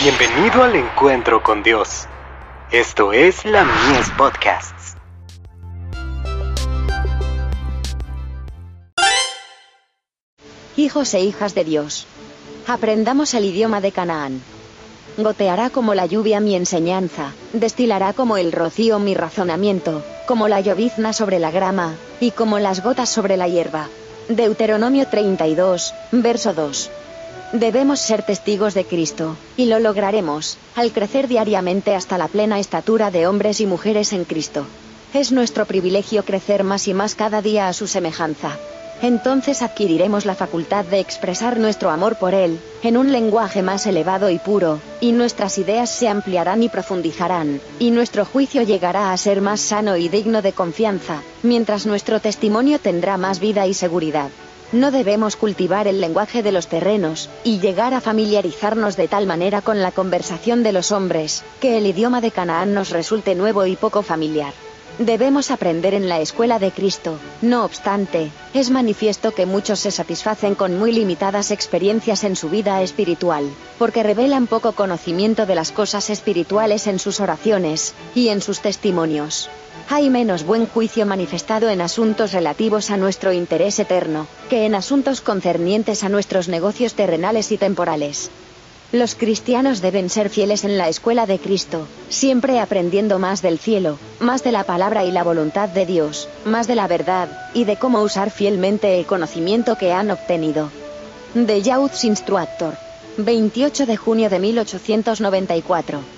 Bienvenido al encuentro con Dios. Esto es la Mies Podcasts. Hijos e hijas de Dios. Aprendamos el idioma de Canaán. Goteará como la lluvia mi enseñanza, destilará como el rocío mi razonamiento, como la llovizna sobre la grama, y como las gotas sobre la hierba. Deuteronomio 32, verso 2. Debemos ser testigos de Cristo, y lo lograremos, al crecer diariamente hasta la plena estatura de hombres y mujeres en Cristo. Es nuestro privilegio crecer más y más cada día a su semejanza. Entonces adquiriremos la facultad de expresar nuestro amor por Él, en un lenguaje más elevado y puro, y nuestras ideas se ampliarán y profundizarán, y nuestro juicio llegará a ser más sano y digno de confianza, mientras nuestro testimonio tendrá más vida y seguridad. No debemos cultivar el lenguaje de los terrenos, y llegar a familiarizarnos de tal manera con la conversación de los hombres, que el idioma de Canaán nos resulte nuevo y poco familiar. Debemos aprender en la escuela de Cristo, no obstante, es manifiesto que muchos se satisfacen con muy limitadas experiencias en su vida espiritual, porque revelan poco conocimiento de las cosas espirituales en sus oraciones, y en sus testimonios. Hay menos buen juicio manifestado en asuntos relativos a nuestro interés eterno, que en asuntos concernientes a nuestros negocios terrenales y temporales. Los cristianos deben ser fieles en la escuela de Cristo, siempre aprendiendo más del cielo, más de la palabra y la voluntad de Dios, más de la verdad, y de cómo usar fielmente el conocimiento que han obtenido. The Youth's Instructor. 28 de junio de 1894.